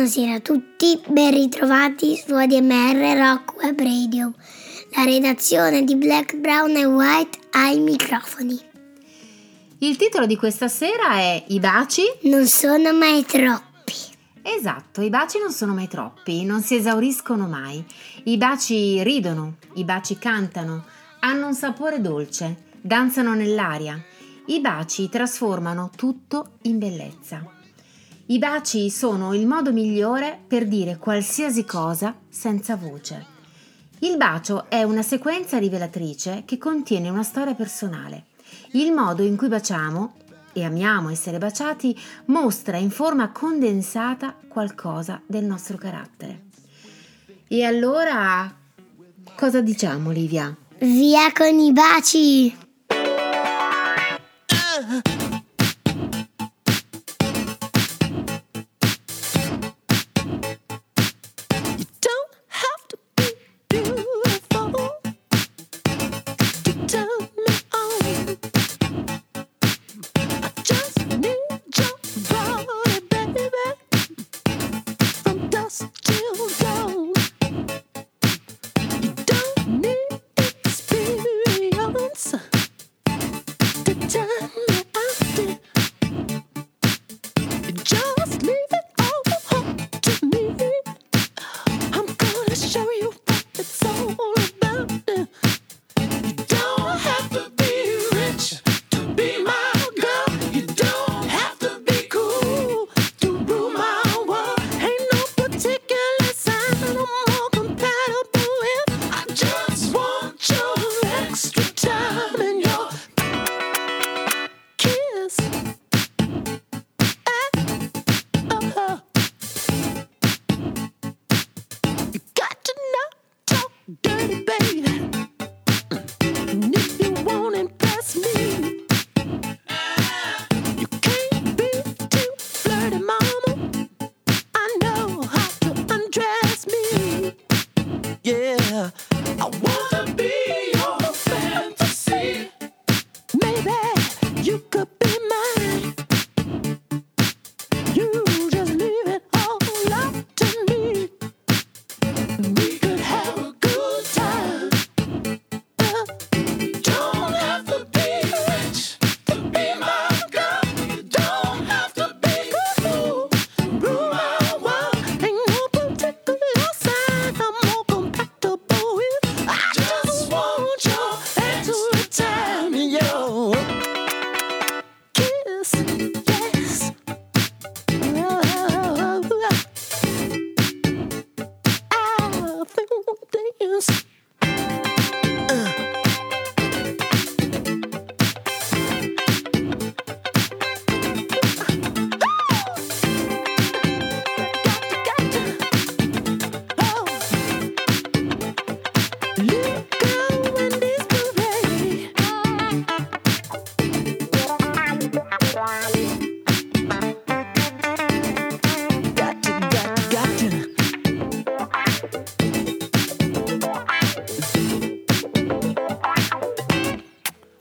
Buonasera, a tutti, ben ritrovati su ADMR Rock Web Radio. La redazione di Black, Brown e White ai microfoni. Il titolo di questa sera è I baci? Non sono mai troppi. Esatto, i baci non sono mai troppi, non si esauriscono mai. I baci ridono, i baci cantano, hanno un sapore dolce, danzano nell'aria. I baci trasformano tutto in bellezza. I baci sono il modo migliore per dire qualsiasi cosa senza voce. Il bacio è una sequenza rivelatrice che contiene una storia personale. Il modo in cui baciamo e amiamo essere baciati mostra in forma condensata qualcosa del nostro carattere. E allora cosa diciamo, Olivia? Via con i baci!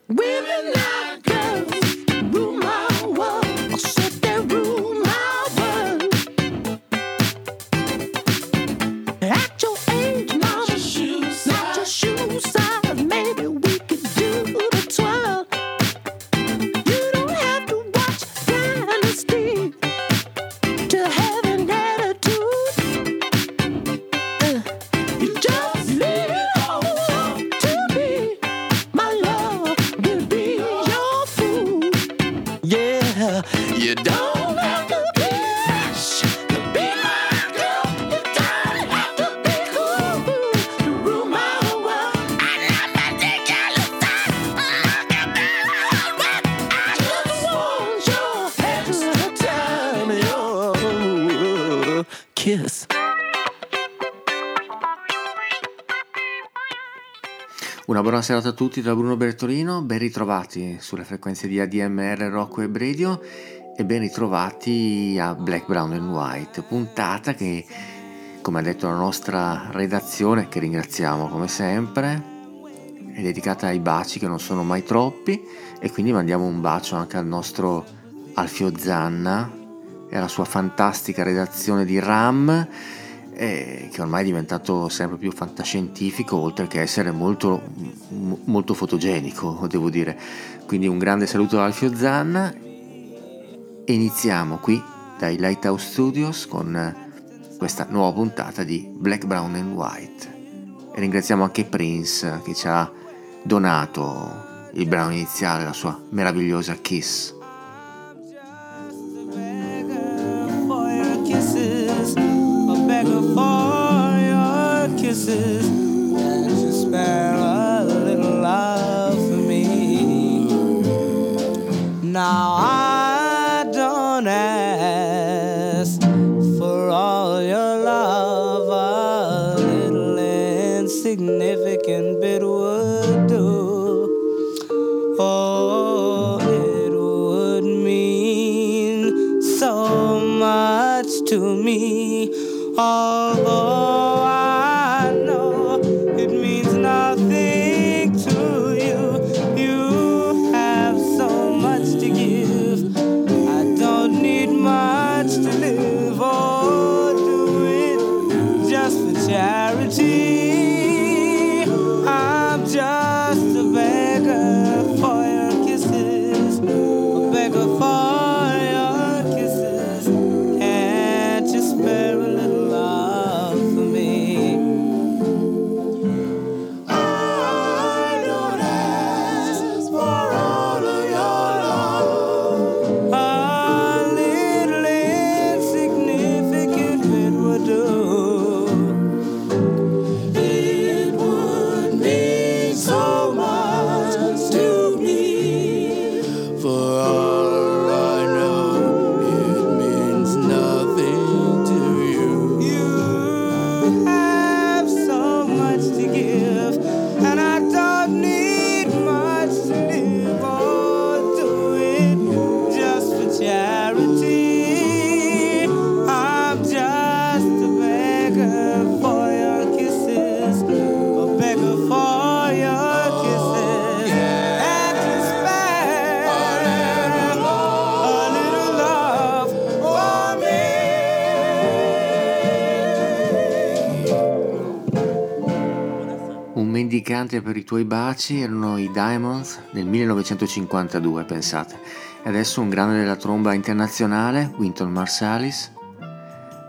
Women now. Serata a tutti da Bruno Bertolino, ben ritrovati sulle frequenze di ADMR Rock Web Radio e ben ritrovati a Black, Brown and White, puntata che, come ha detto la nostra redazione, che ringraziamo come sempre, è dedicata ai baci che non sono mai troppi e quindi mandiamo un bacio anche al nostro Alfio Zanna e alla sua fantastica redazione di RAM eh, che ormai è diventato sempre più fantascientifico oltre che essere molto, m- molto fotogenico devo dire. Quindi un grande saluto a Alfio Zanna iniziamo qui dai Lighthouse Studios con questa nuova puntata di Black, Brown and White. E ringraziamo anche Prince che ci ha donato il brano iniziale, la sua meravigliosa Kiss. For your kisses. You spare a little love for me. Now I just a tuoi baci erano i Diamonds nel 1952, pensate. E adesso un grande della tromba internazionale, Wynton Marsalis.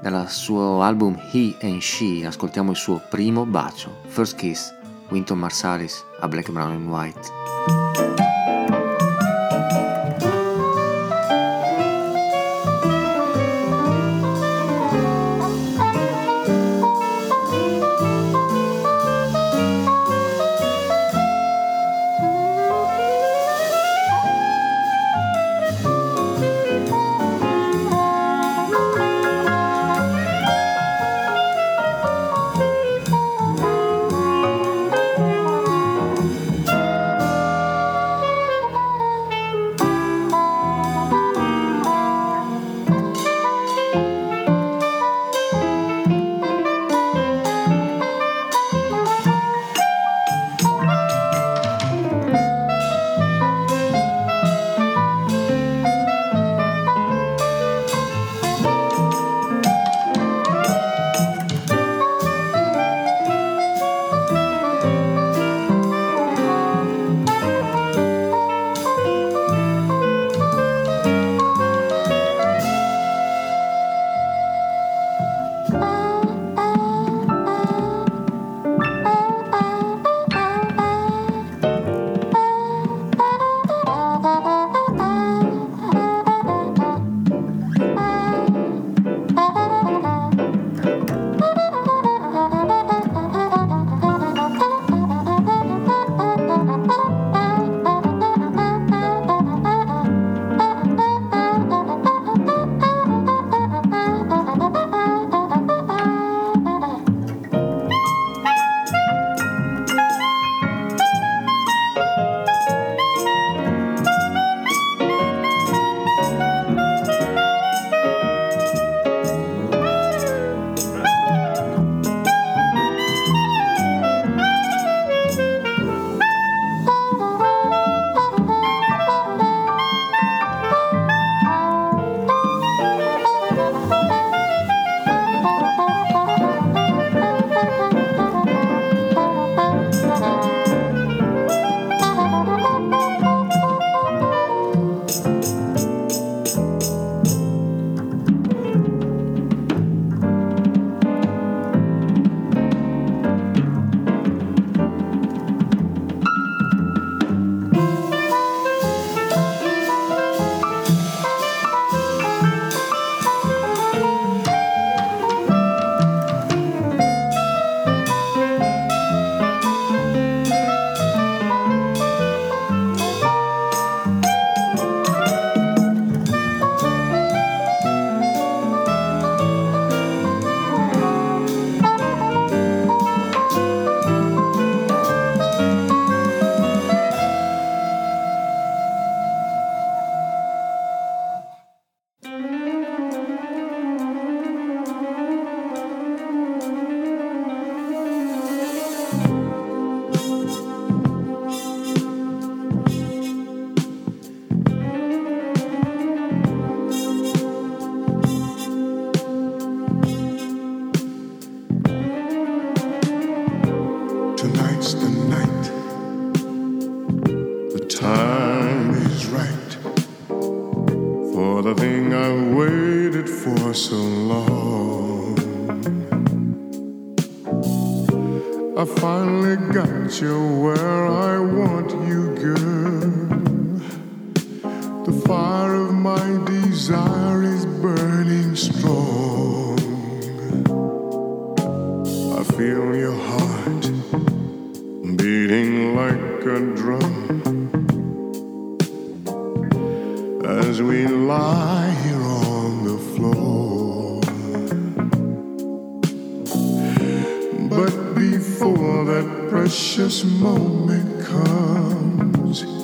Dal suo album He and She ascoltiamo il suo primo bacio, First Kiss, Wynton Marsalis a Black, Brown and White. broken drum as we lie here on the floor. But before that precious moment comes.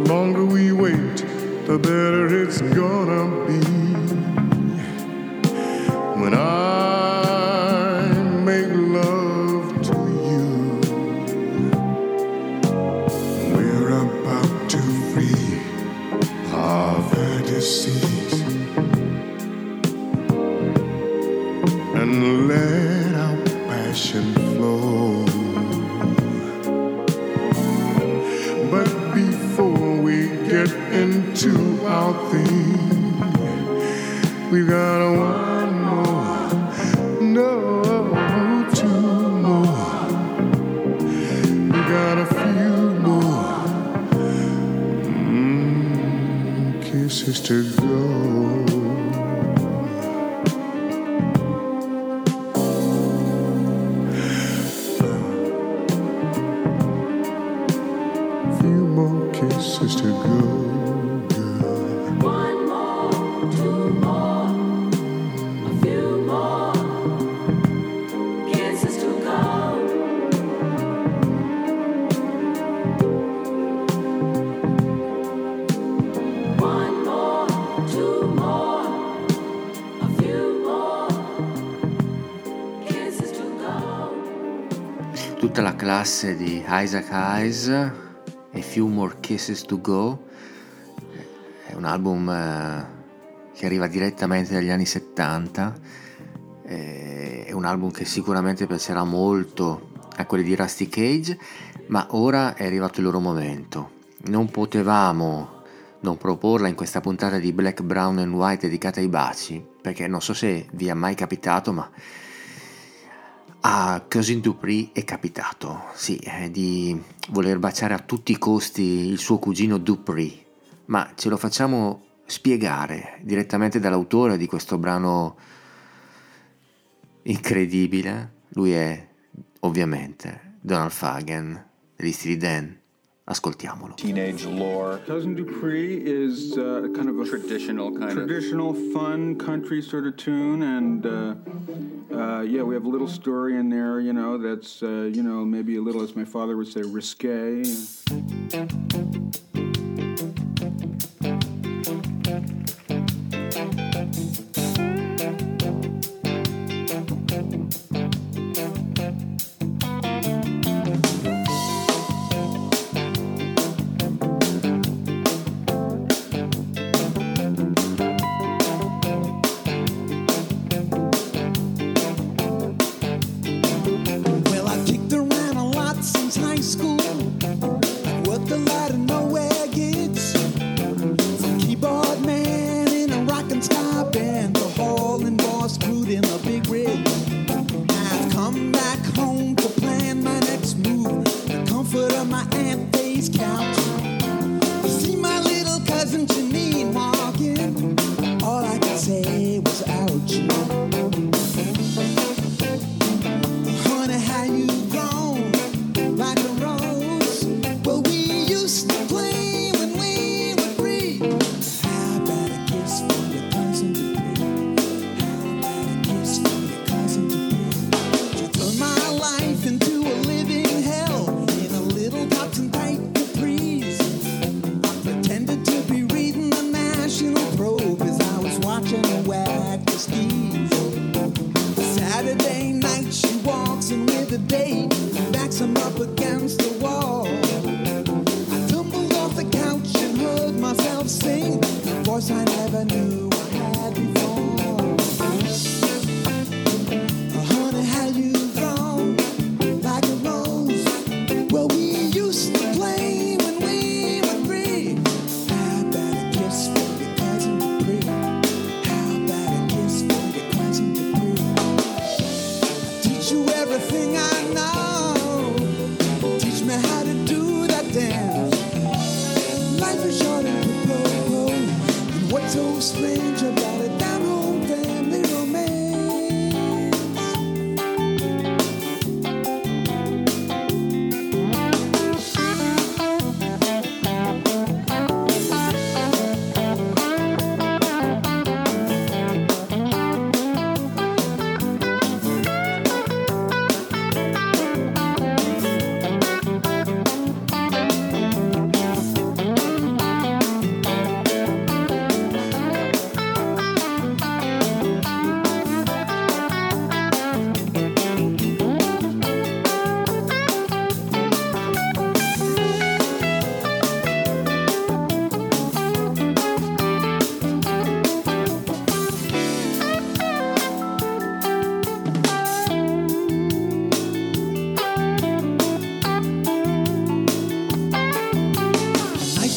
The longer we wait, the better it's gonna be. When I to go. Classe di Isaac Hayes e Few More Kisses to Go. È un album eh, che arriva direttamente dagli anni 70 eh, è un album che sicuramente piacerà molto a quelli di Rusty Cage ma ora è arrivato il loro momento. Non potevamo non proporla in questa puntata di Black, Brown and White dedicata ai baci perché non so se vi è mai capitato ma a Cousin Dupree è capitato, sì, eh, di voler baciare a tutti i costi il suo cugino Dupree, ma ce lo facciamo spiegare direttamente dall'autore di questo brano incredibile. Lui è ovviamente Donald Fagen, degli stili Dan. Ascoltiamolo. teenage lore. Cousin Dupree is uh, kind of a Traditional kind of- traditional, fun country sort of tune, and uh, uh, yeah, we have a little story in there, you know, that's uh, you know maybe a little, as my father would say, risque.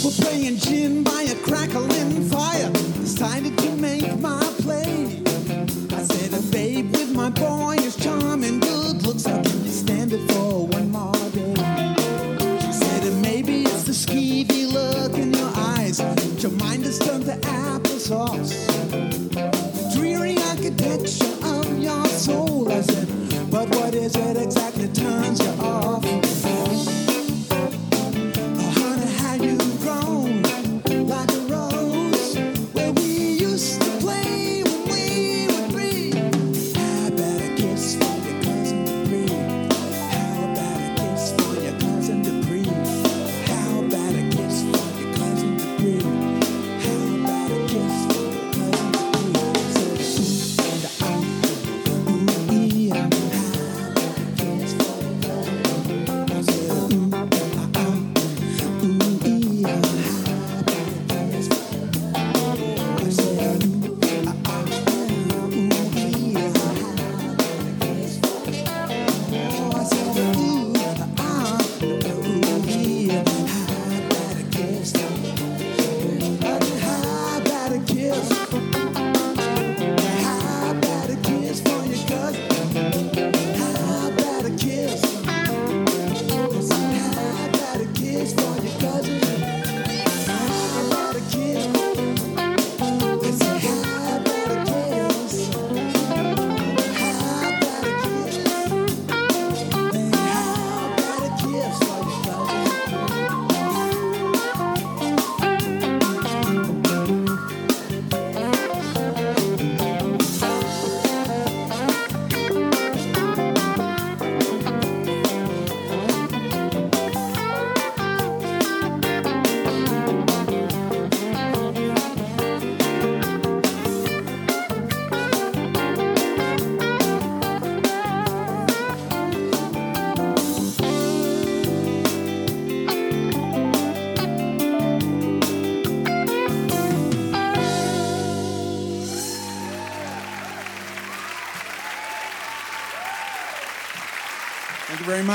We're playing gin by a crackling fire. Decided to make my play. I said, "A babe with my boy is and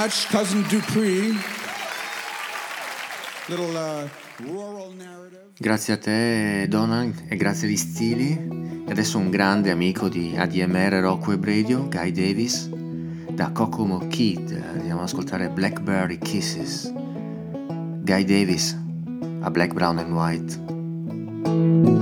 much, Cousin Dupree. Little, uh, rural narrative. Grazie a te, Donald, e grazie agli stili. E adesso un grande amico di ADMR Rock Web Radio, Guy Davis. Da Kokomo Kid andiamo ad ascoltare Blackberry Kisses. Guy Davis a Black, Brown and White.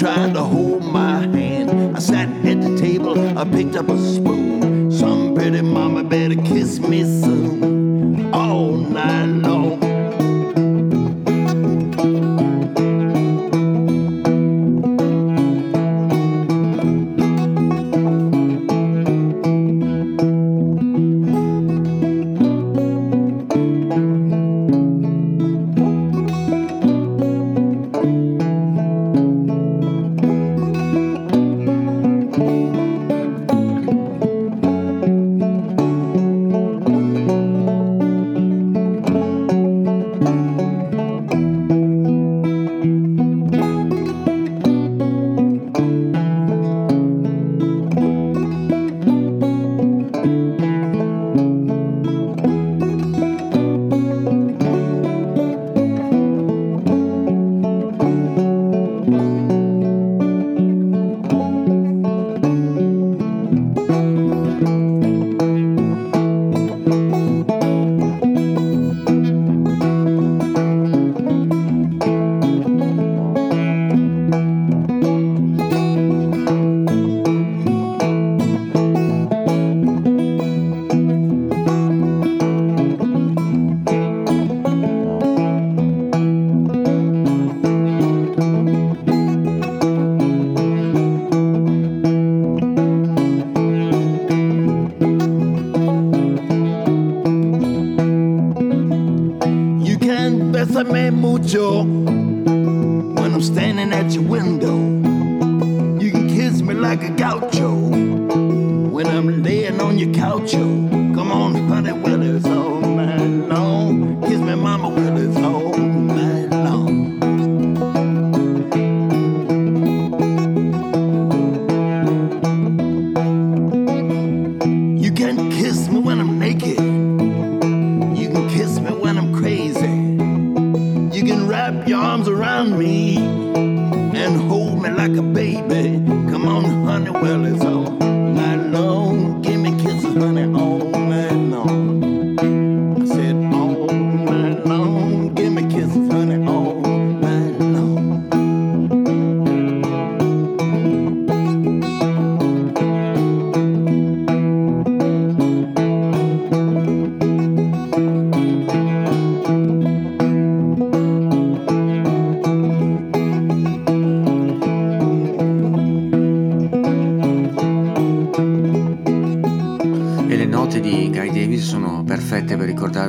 Trying to hold my hand. I sat at the table, I picked up a spoon. Some pretty mama better kiss me soon.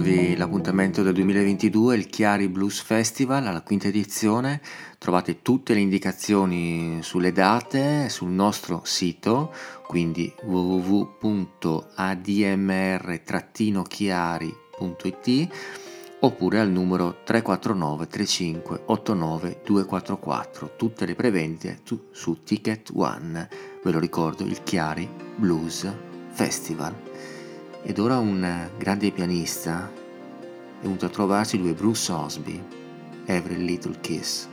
Ricordarvi l'appuntamento del 2022, il Chiari Blues Festival, alla quinta edizione. Trovate tutte le indicazioni sulle date sul nostro sito, quindi www.admr-chiari.it oppure al numero 349 35 89 244. Tutte le prevendite su Ticket One. Ve lo ricordo, il Chiari Blues Festival. Ed ora un grande pianista è venuto a trovarci lui Bruce Osby, Every Little Kiss.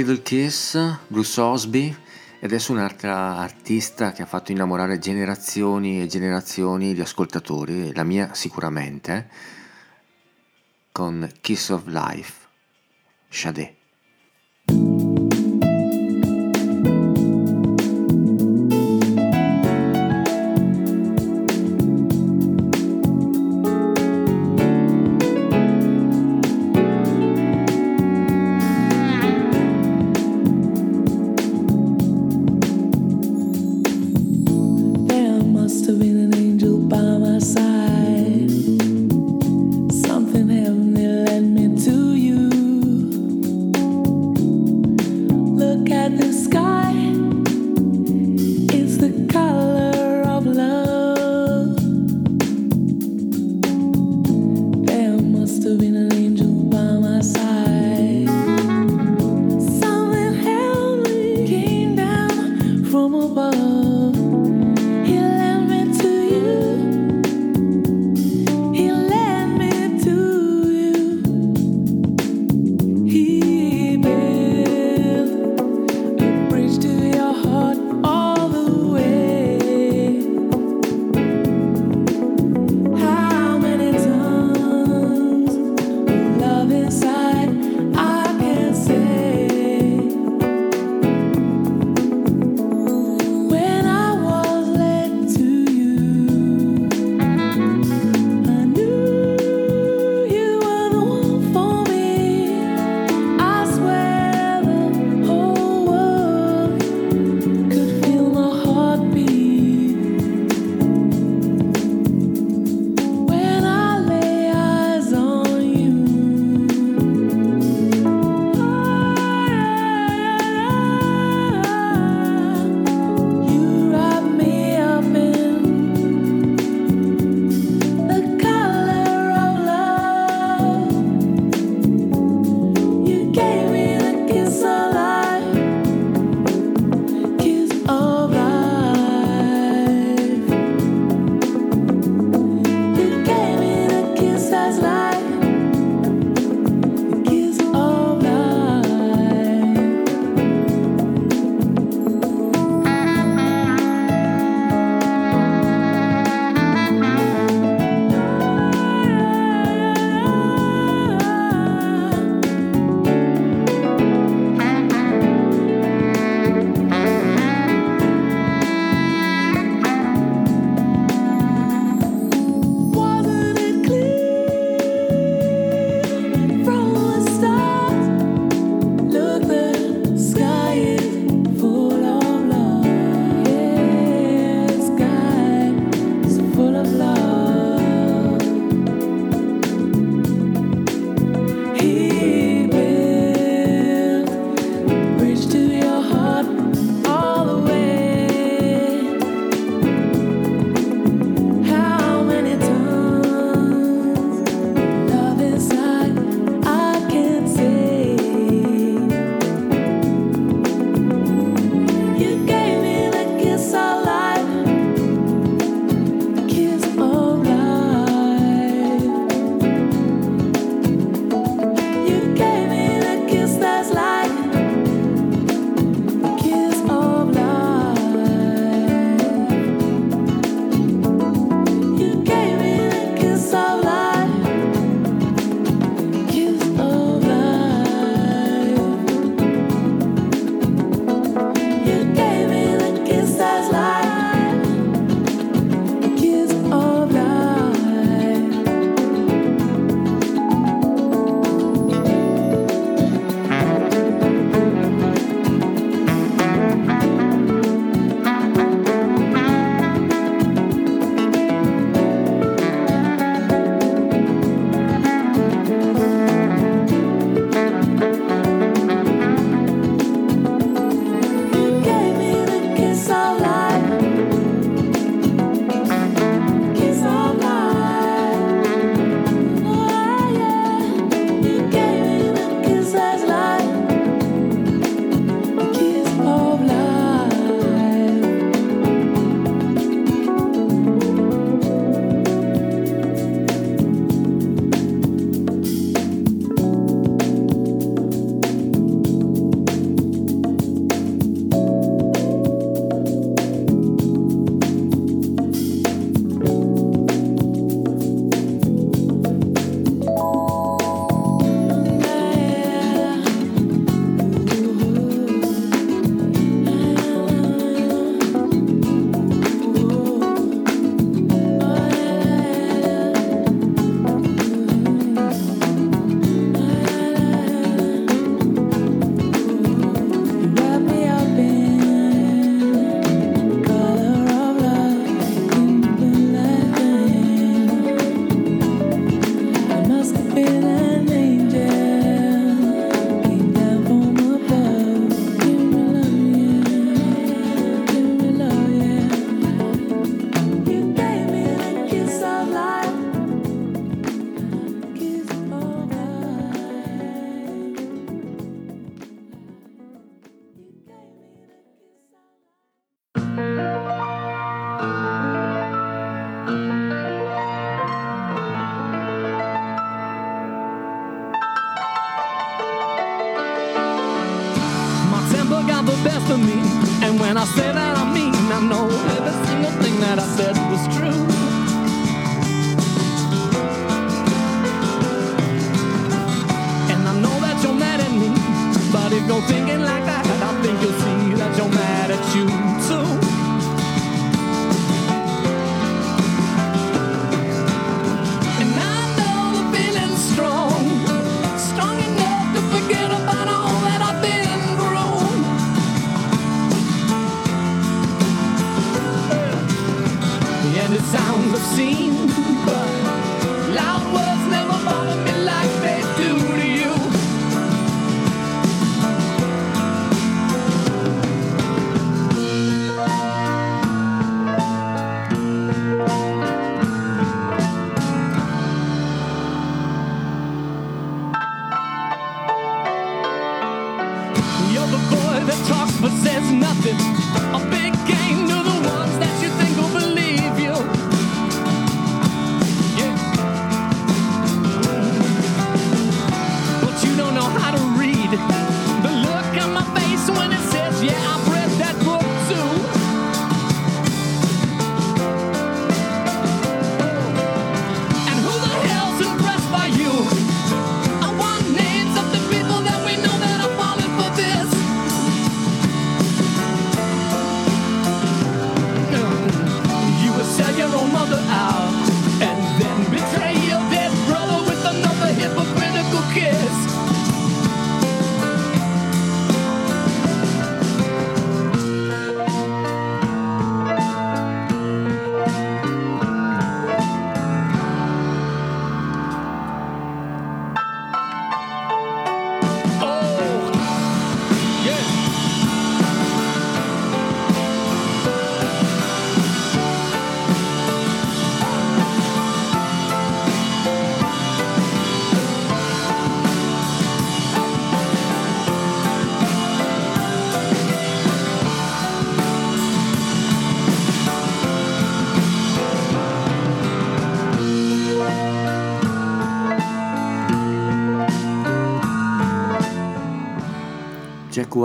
Little Kiss, Bruce Osby, e adesso un'altra artista che ha fatto innamorare generazioni e generazioni di ascoltatori, la mia sicuramente, con Kiss of Life, Sade.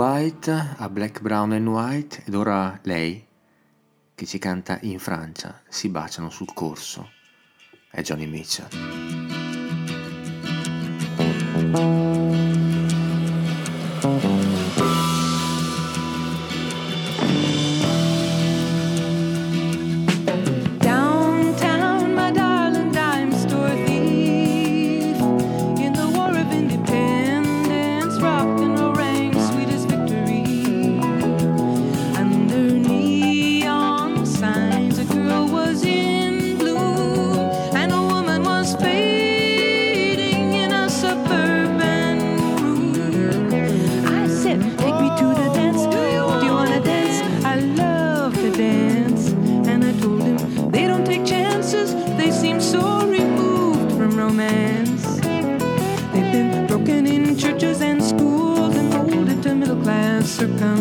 White a Black, Brown and White ed ora lei che ci canta in Francia, si baciano sul corso. È Johnny Mitchell. circum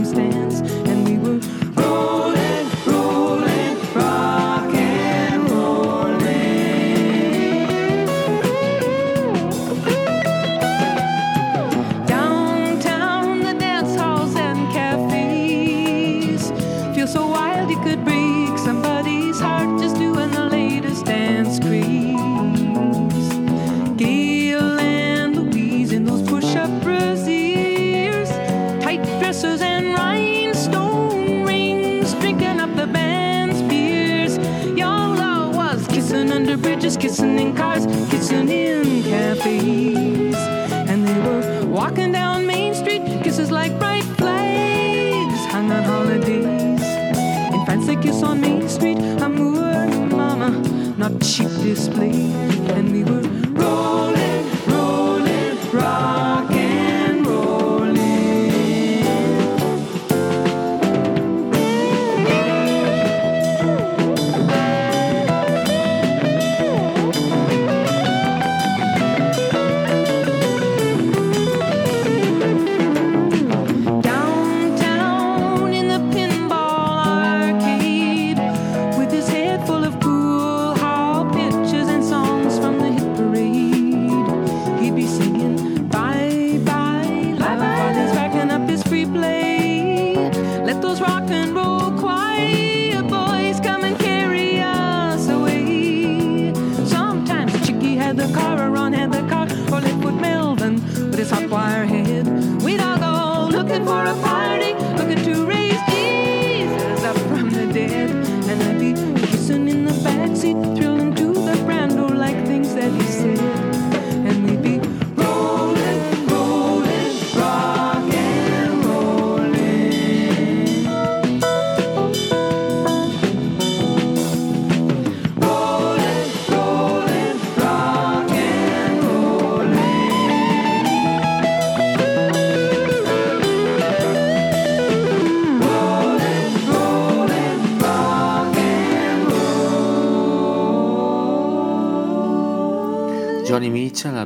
days. In France, kiss on Main Street. I'm mama, not cheap display.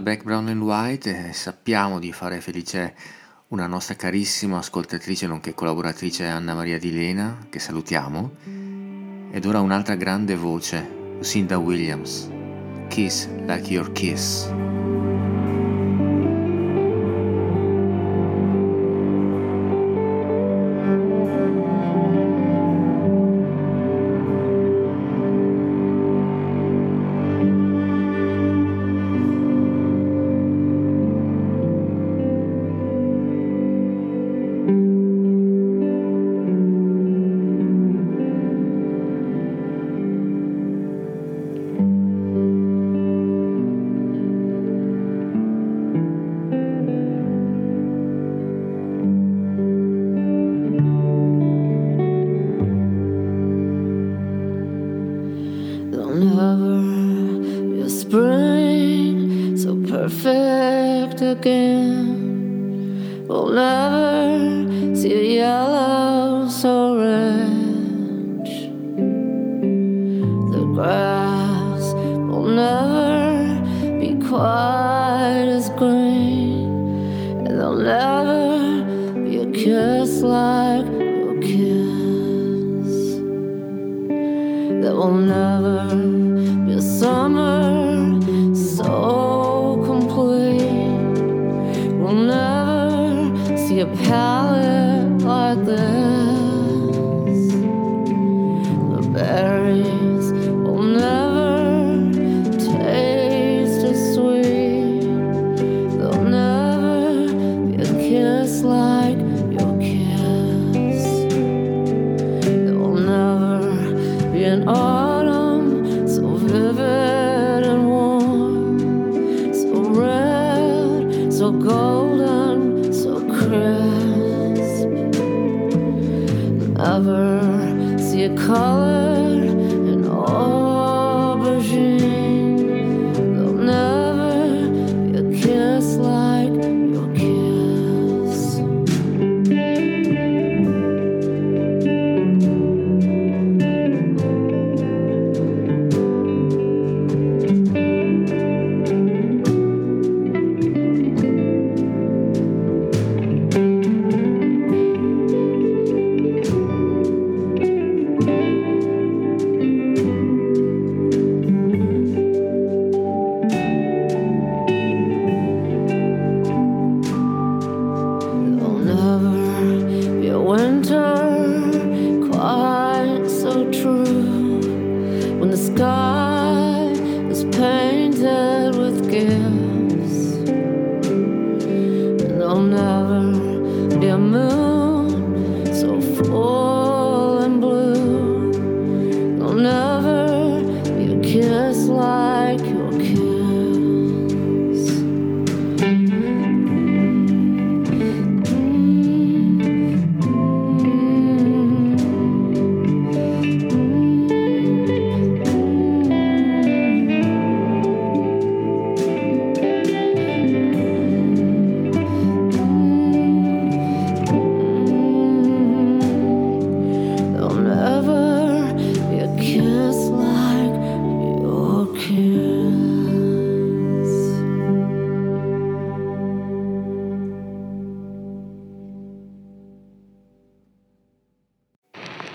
Black, Brown and White e sappiamo di fare felice una nostra carissima ascoltatrice nonché collaboratrice Anna Maria Di Lena, che salutiamo, ed ora un'altra grande voce, Lucinda Williams, Kiss Like Your Kiss.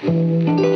Música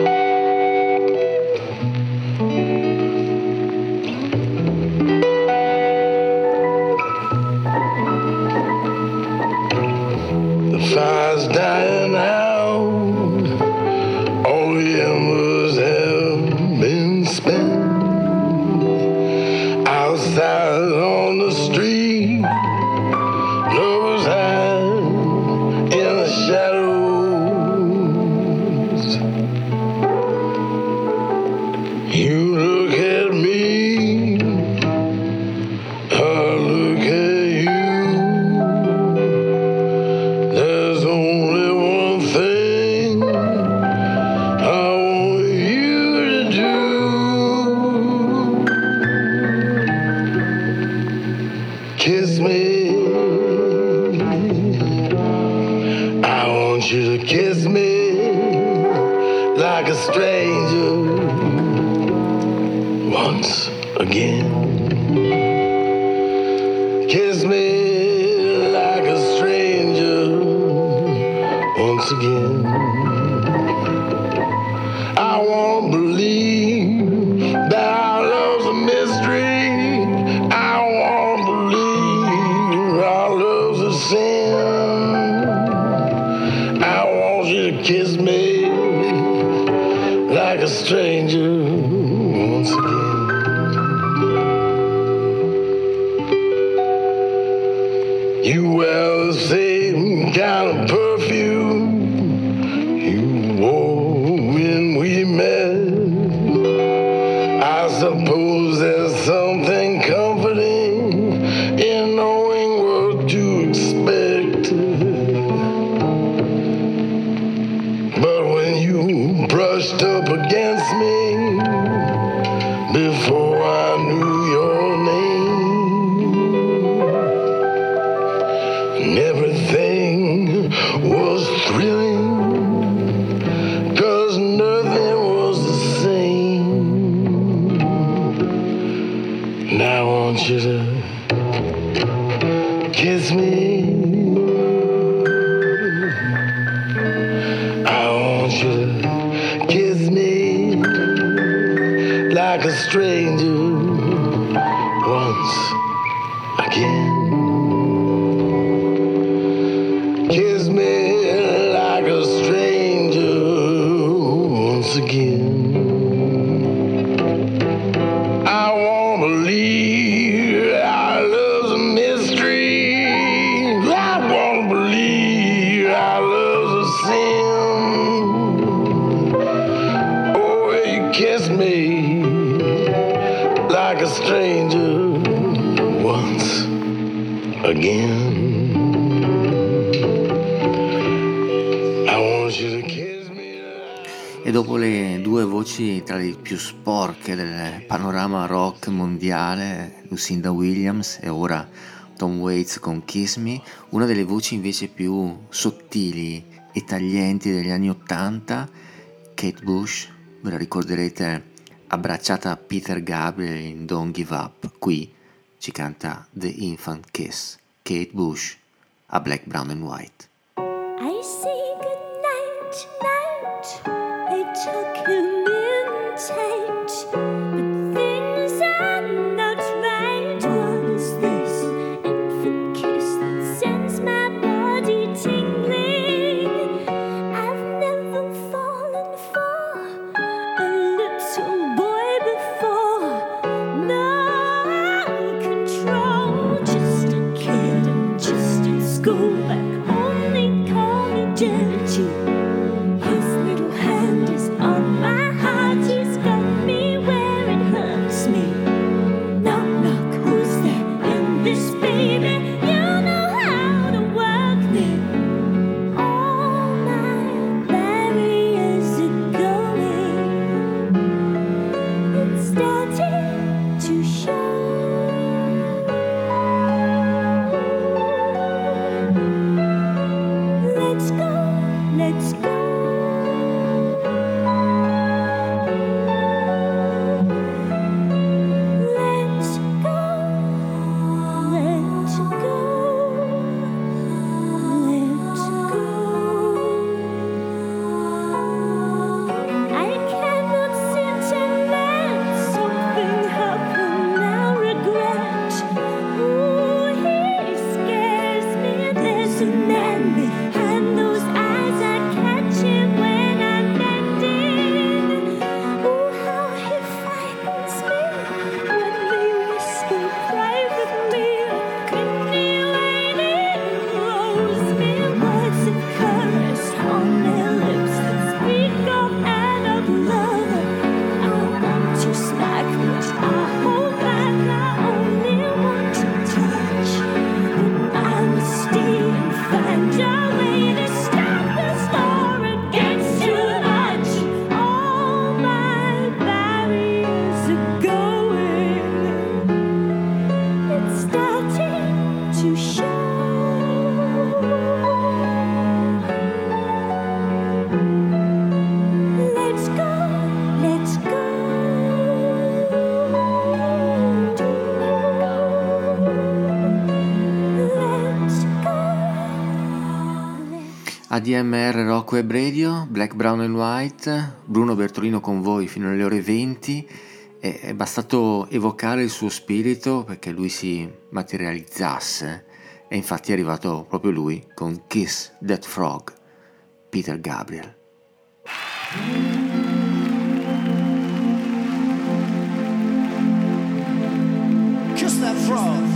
Kiss me. Le due voci tra le più sporche del panorama rock mondiale, Lucinda Williams e ora Tom Waits con Kiss Me, una delle voci invece più sottili e taglienti degli anni Ottanta, Kate Bush, ve la ricorderete abbracciata a Peter Gabriel in Don't Give Up, qui ci canta The Infant Kiss, Kate Bush a Black, Brown and White. I say goodnight. Rocco e Black, Brown and White, Bruno Bertolino con voi fino alle ore 20. è bastato evocare il suo spirito perché lui si materializzasse e infatti è arrivato proprio lui con Kiss That Frog, Peter Gabriel. Kiss That Frog.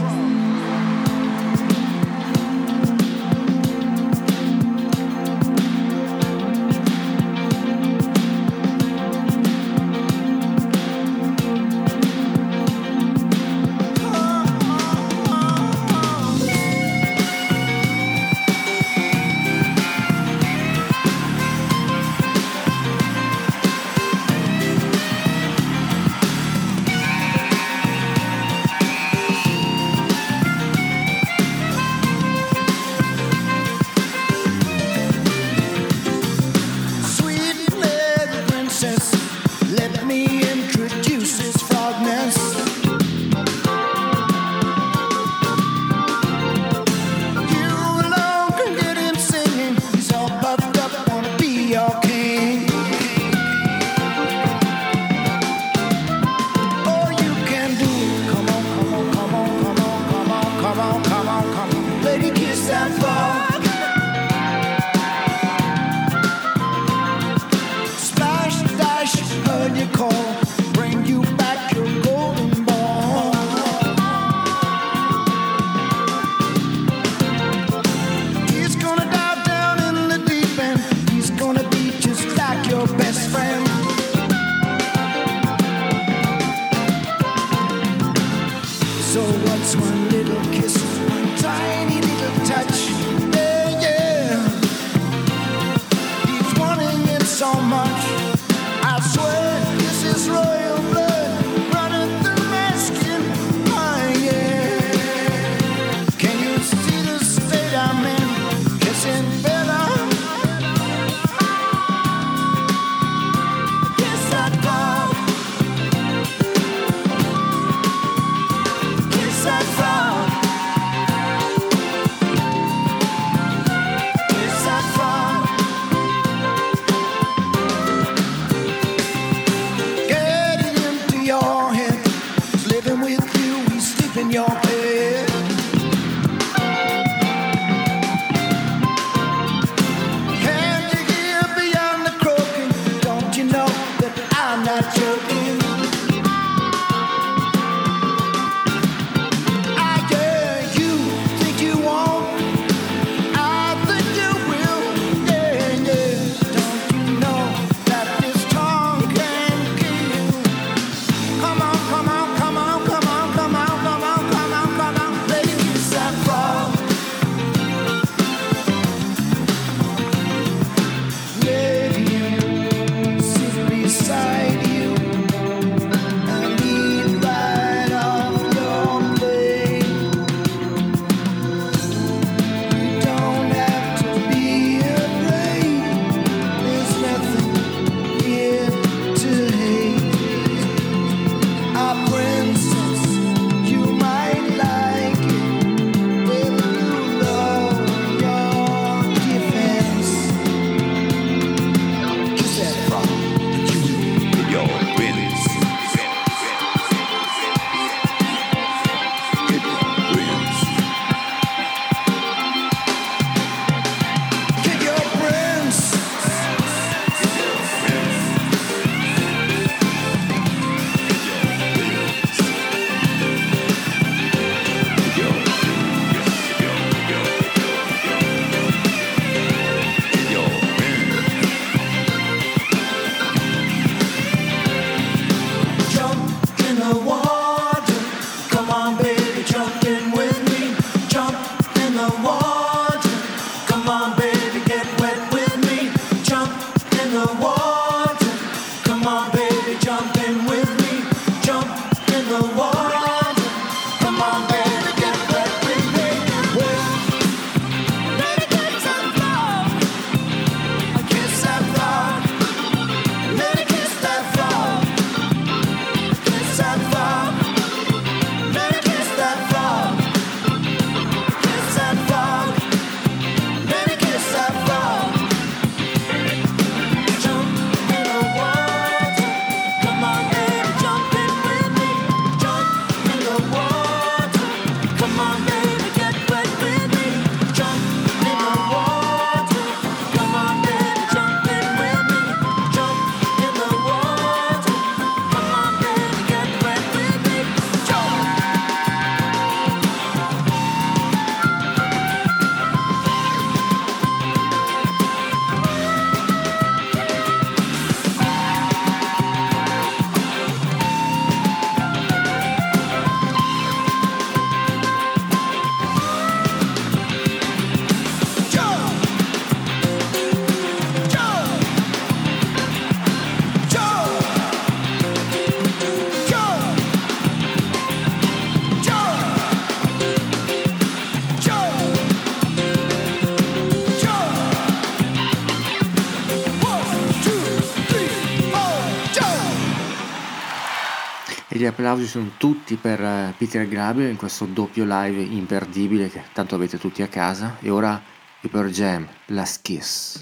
gli applausi sono tutti per eh, Peter Gabriel in questo doppio live imperdibile che tanto avete tutti a casa e ora i Jam, Last Kiss.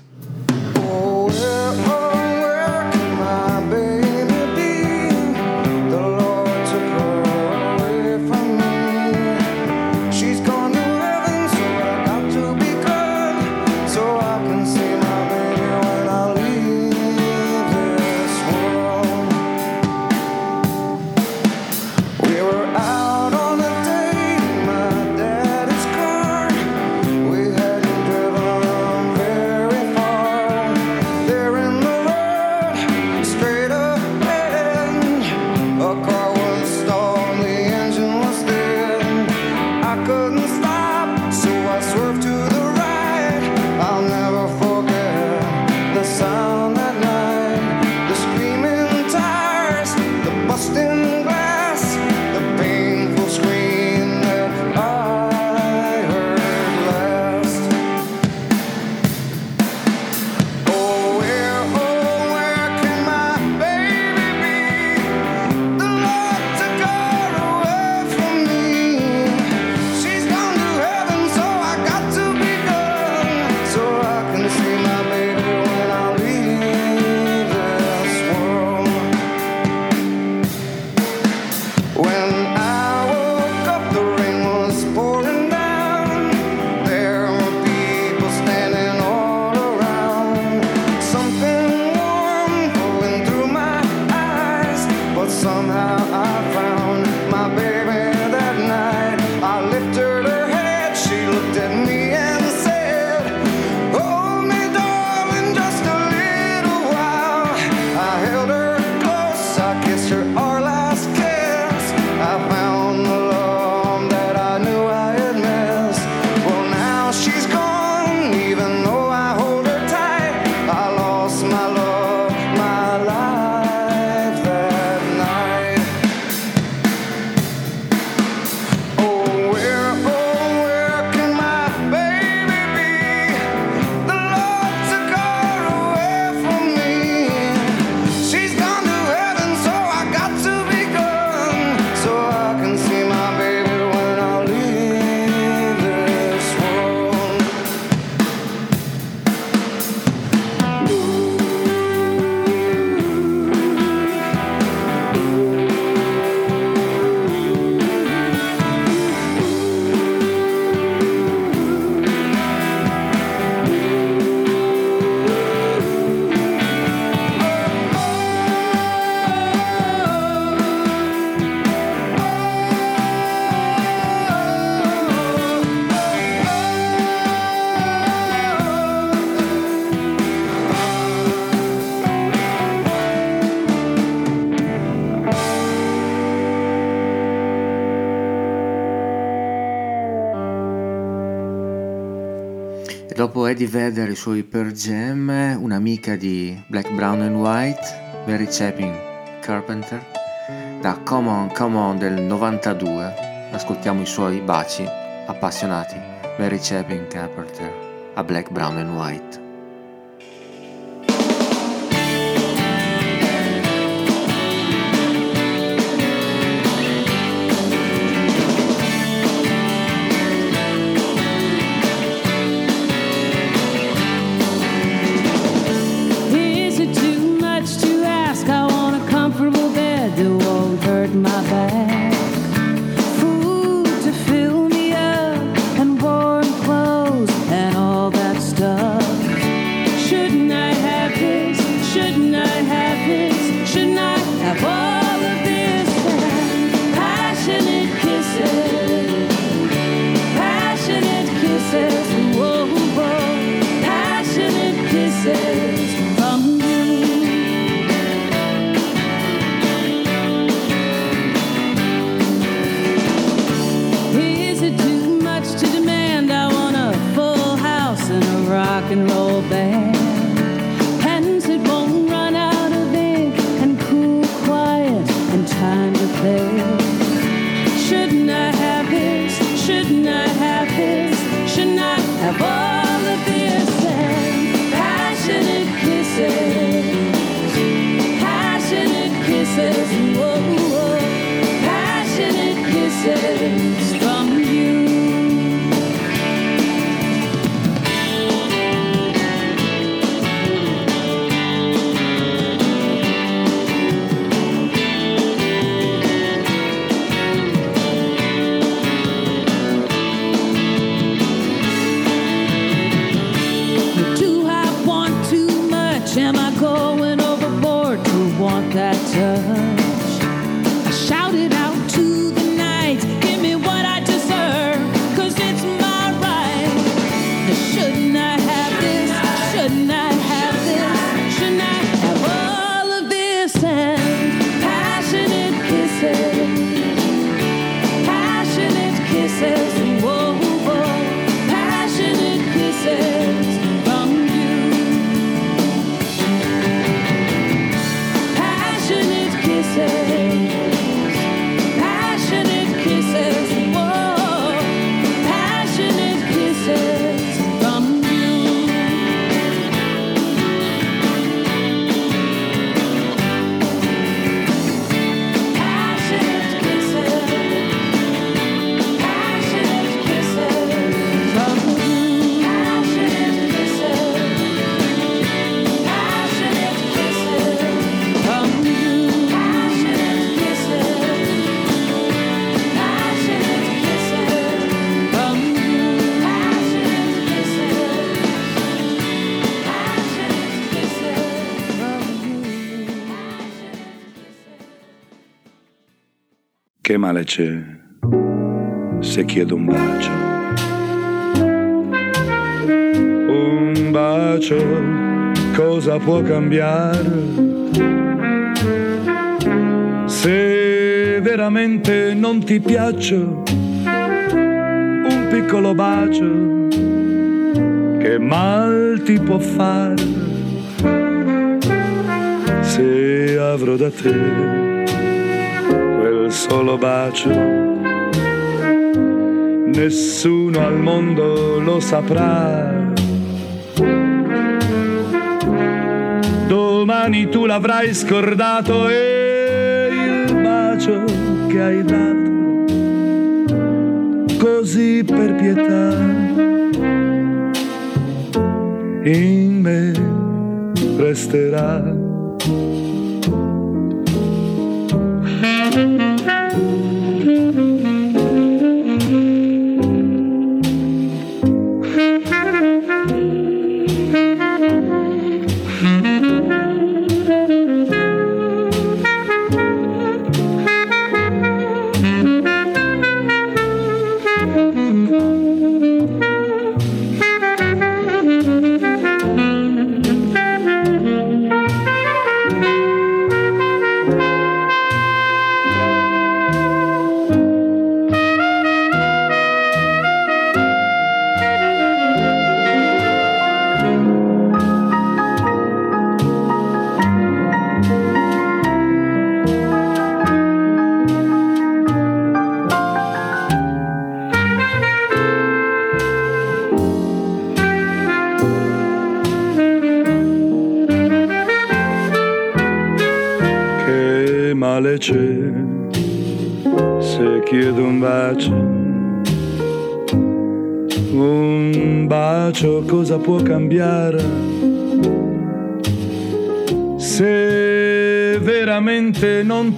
rivedere i suoi per Jam, un'amica di Black, Brown and White, Mary Chapin Carpenter, da Come On Come On del 92. Ascoltiamo i suoi baci appassionati, Mary Chapin Carpenter a Black, Brown and White. male c'è se chiedo un bacio? Un bacio cosa può cambiare? Se veramente non ti piaccio, un piccolo bacio che mal ti può fare se avrò da te solo bacio. Nessuno al mondo lo saprà. Domani tu l'avrai scordato e il bacio che hai dato, così per pietà, in me resterà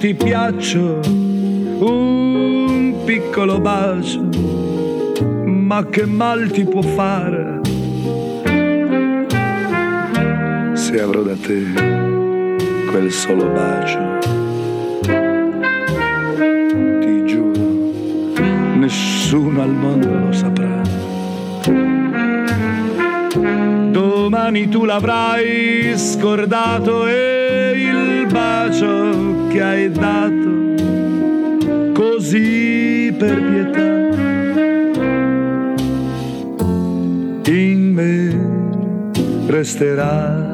ti piaccio, un piccolo bacio, ma che mal ti può fare se avrò da te quel solo bacio. Ti giuro, nessuno al mondo lo saprà. Domani tu l'avrai scordato e che hai dato così per pietà. In me resterà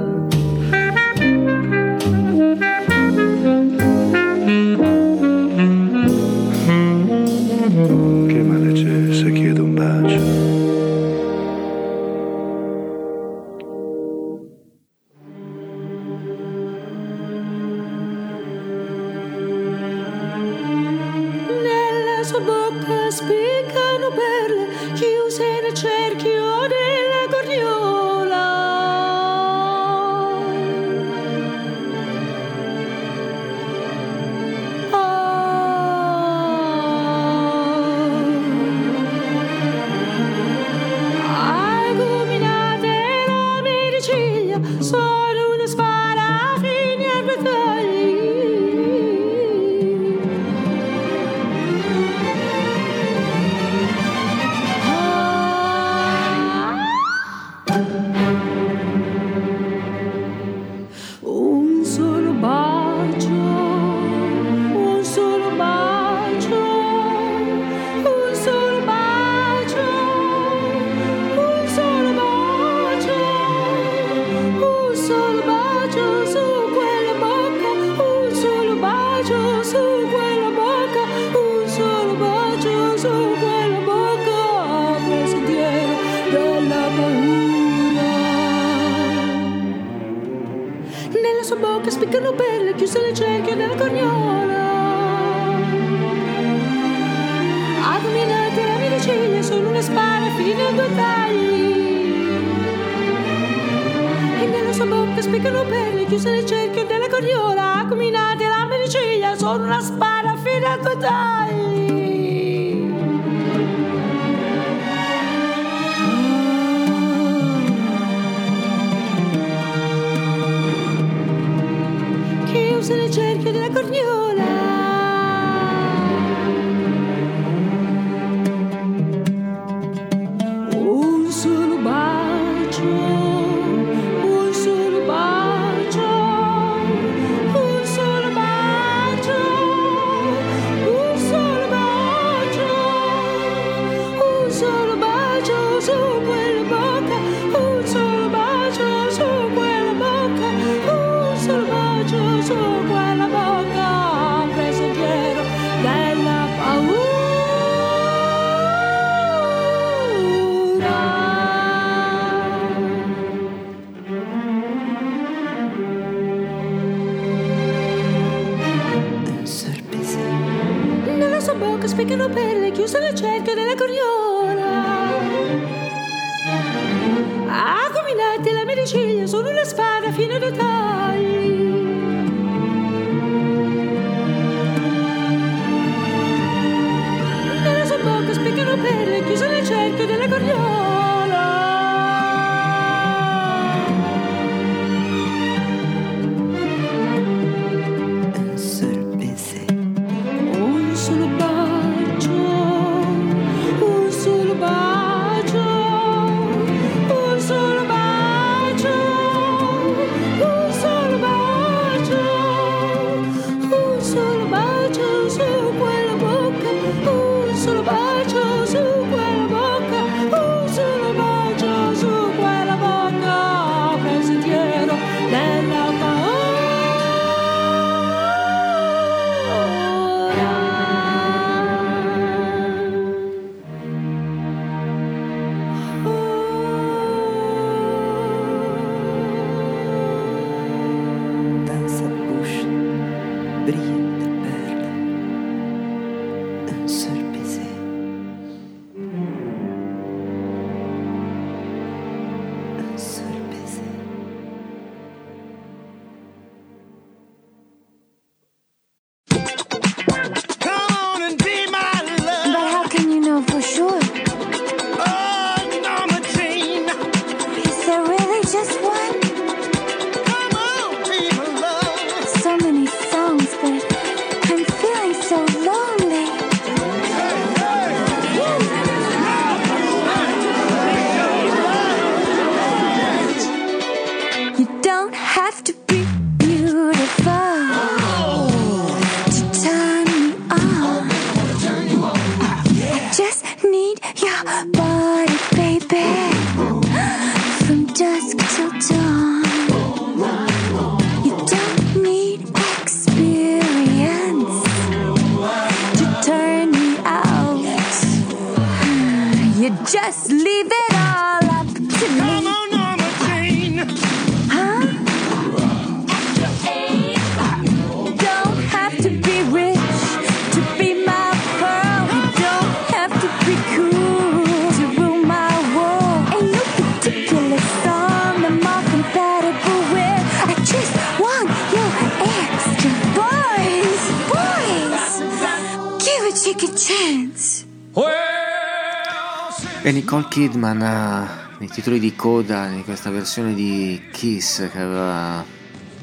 E Nicole Kidman eh, nei titoli di coda di questa versione di Kiss che aveva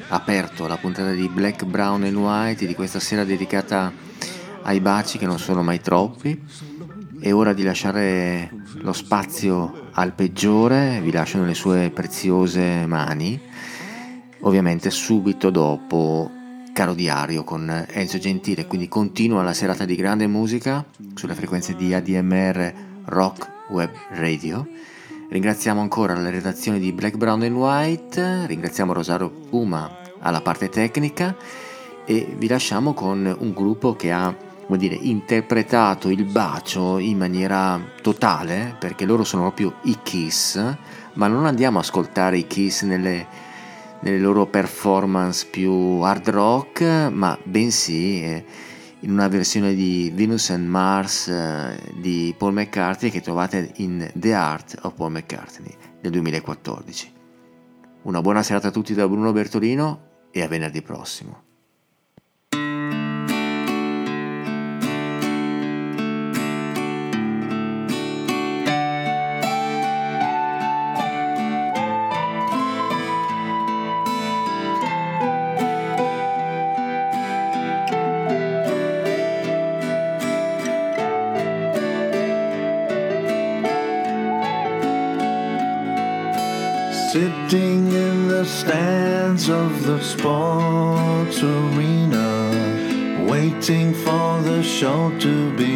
aperto la puntata di Black, Brown and White di questa sera dedicata ai baci che non sono mai troppi. È ora di lasciare lo spazio al peggiore, vi lascio nelle sue preziose mani, ovviamente subito dopo Caro Diario con Enzo Gentile, quindi continua la serata di grande musica sulle frequenze di ADMR Rock Web Radio. Ringraziamo ancora la redazione di Black, Brown and White, ringraziamo Rosario Puma alla parte tecnica e vi lasciamo con un gruppo che ha come dire, interpretato il bacio in maniera totale, perché loro sono proprio i Kiss, ma non andiamo a ascoltare i Kiss nelle, nelle loro performance più hard rock, ma bensì eh, in una versione di Venus and Mars eh, di Paul McCartney che trovate in The Art of Paul McCartney del 2014. Una buona serata a tutti da Bruno Bertolino e a venerdì prossimo. For the show to begin.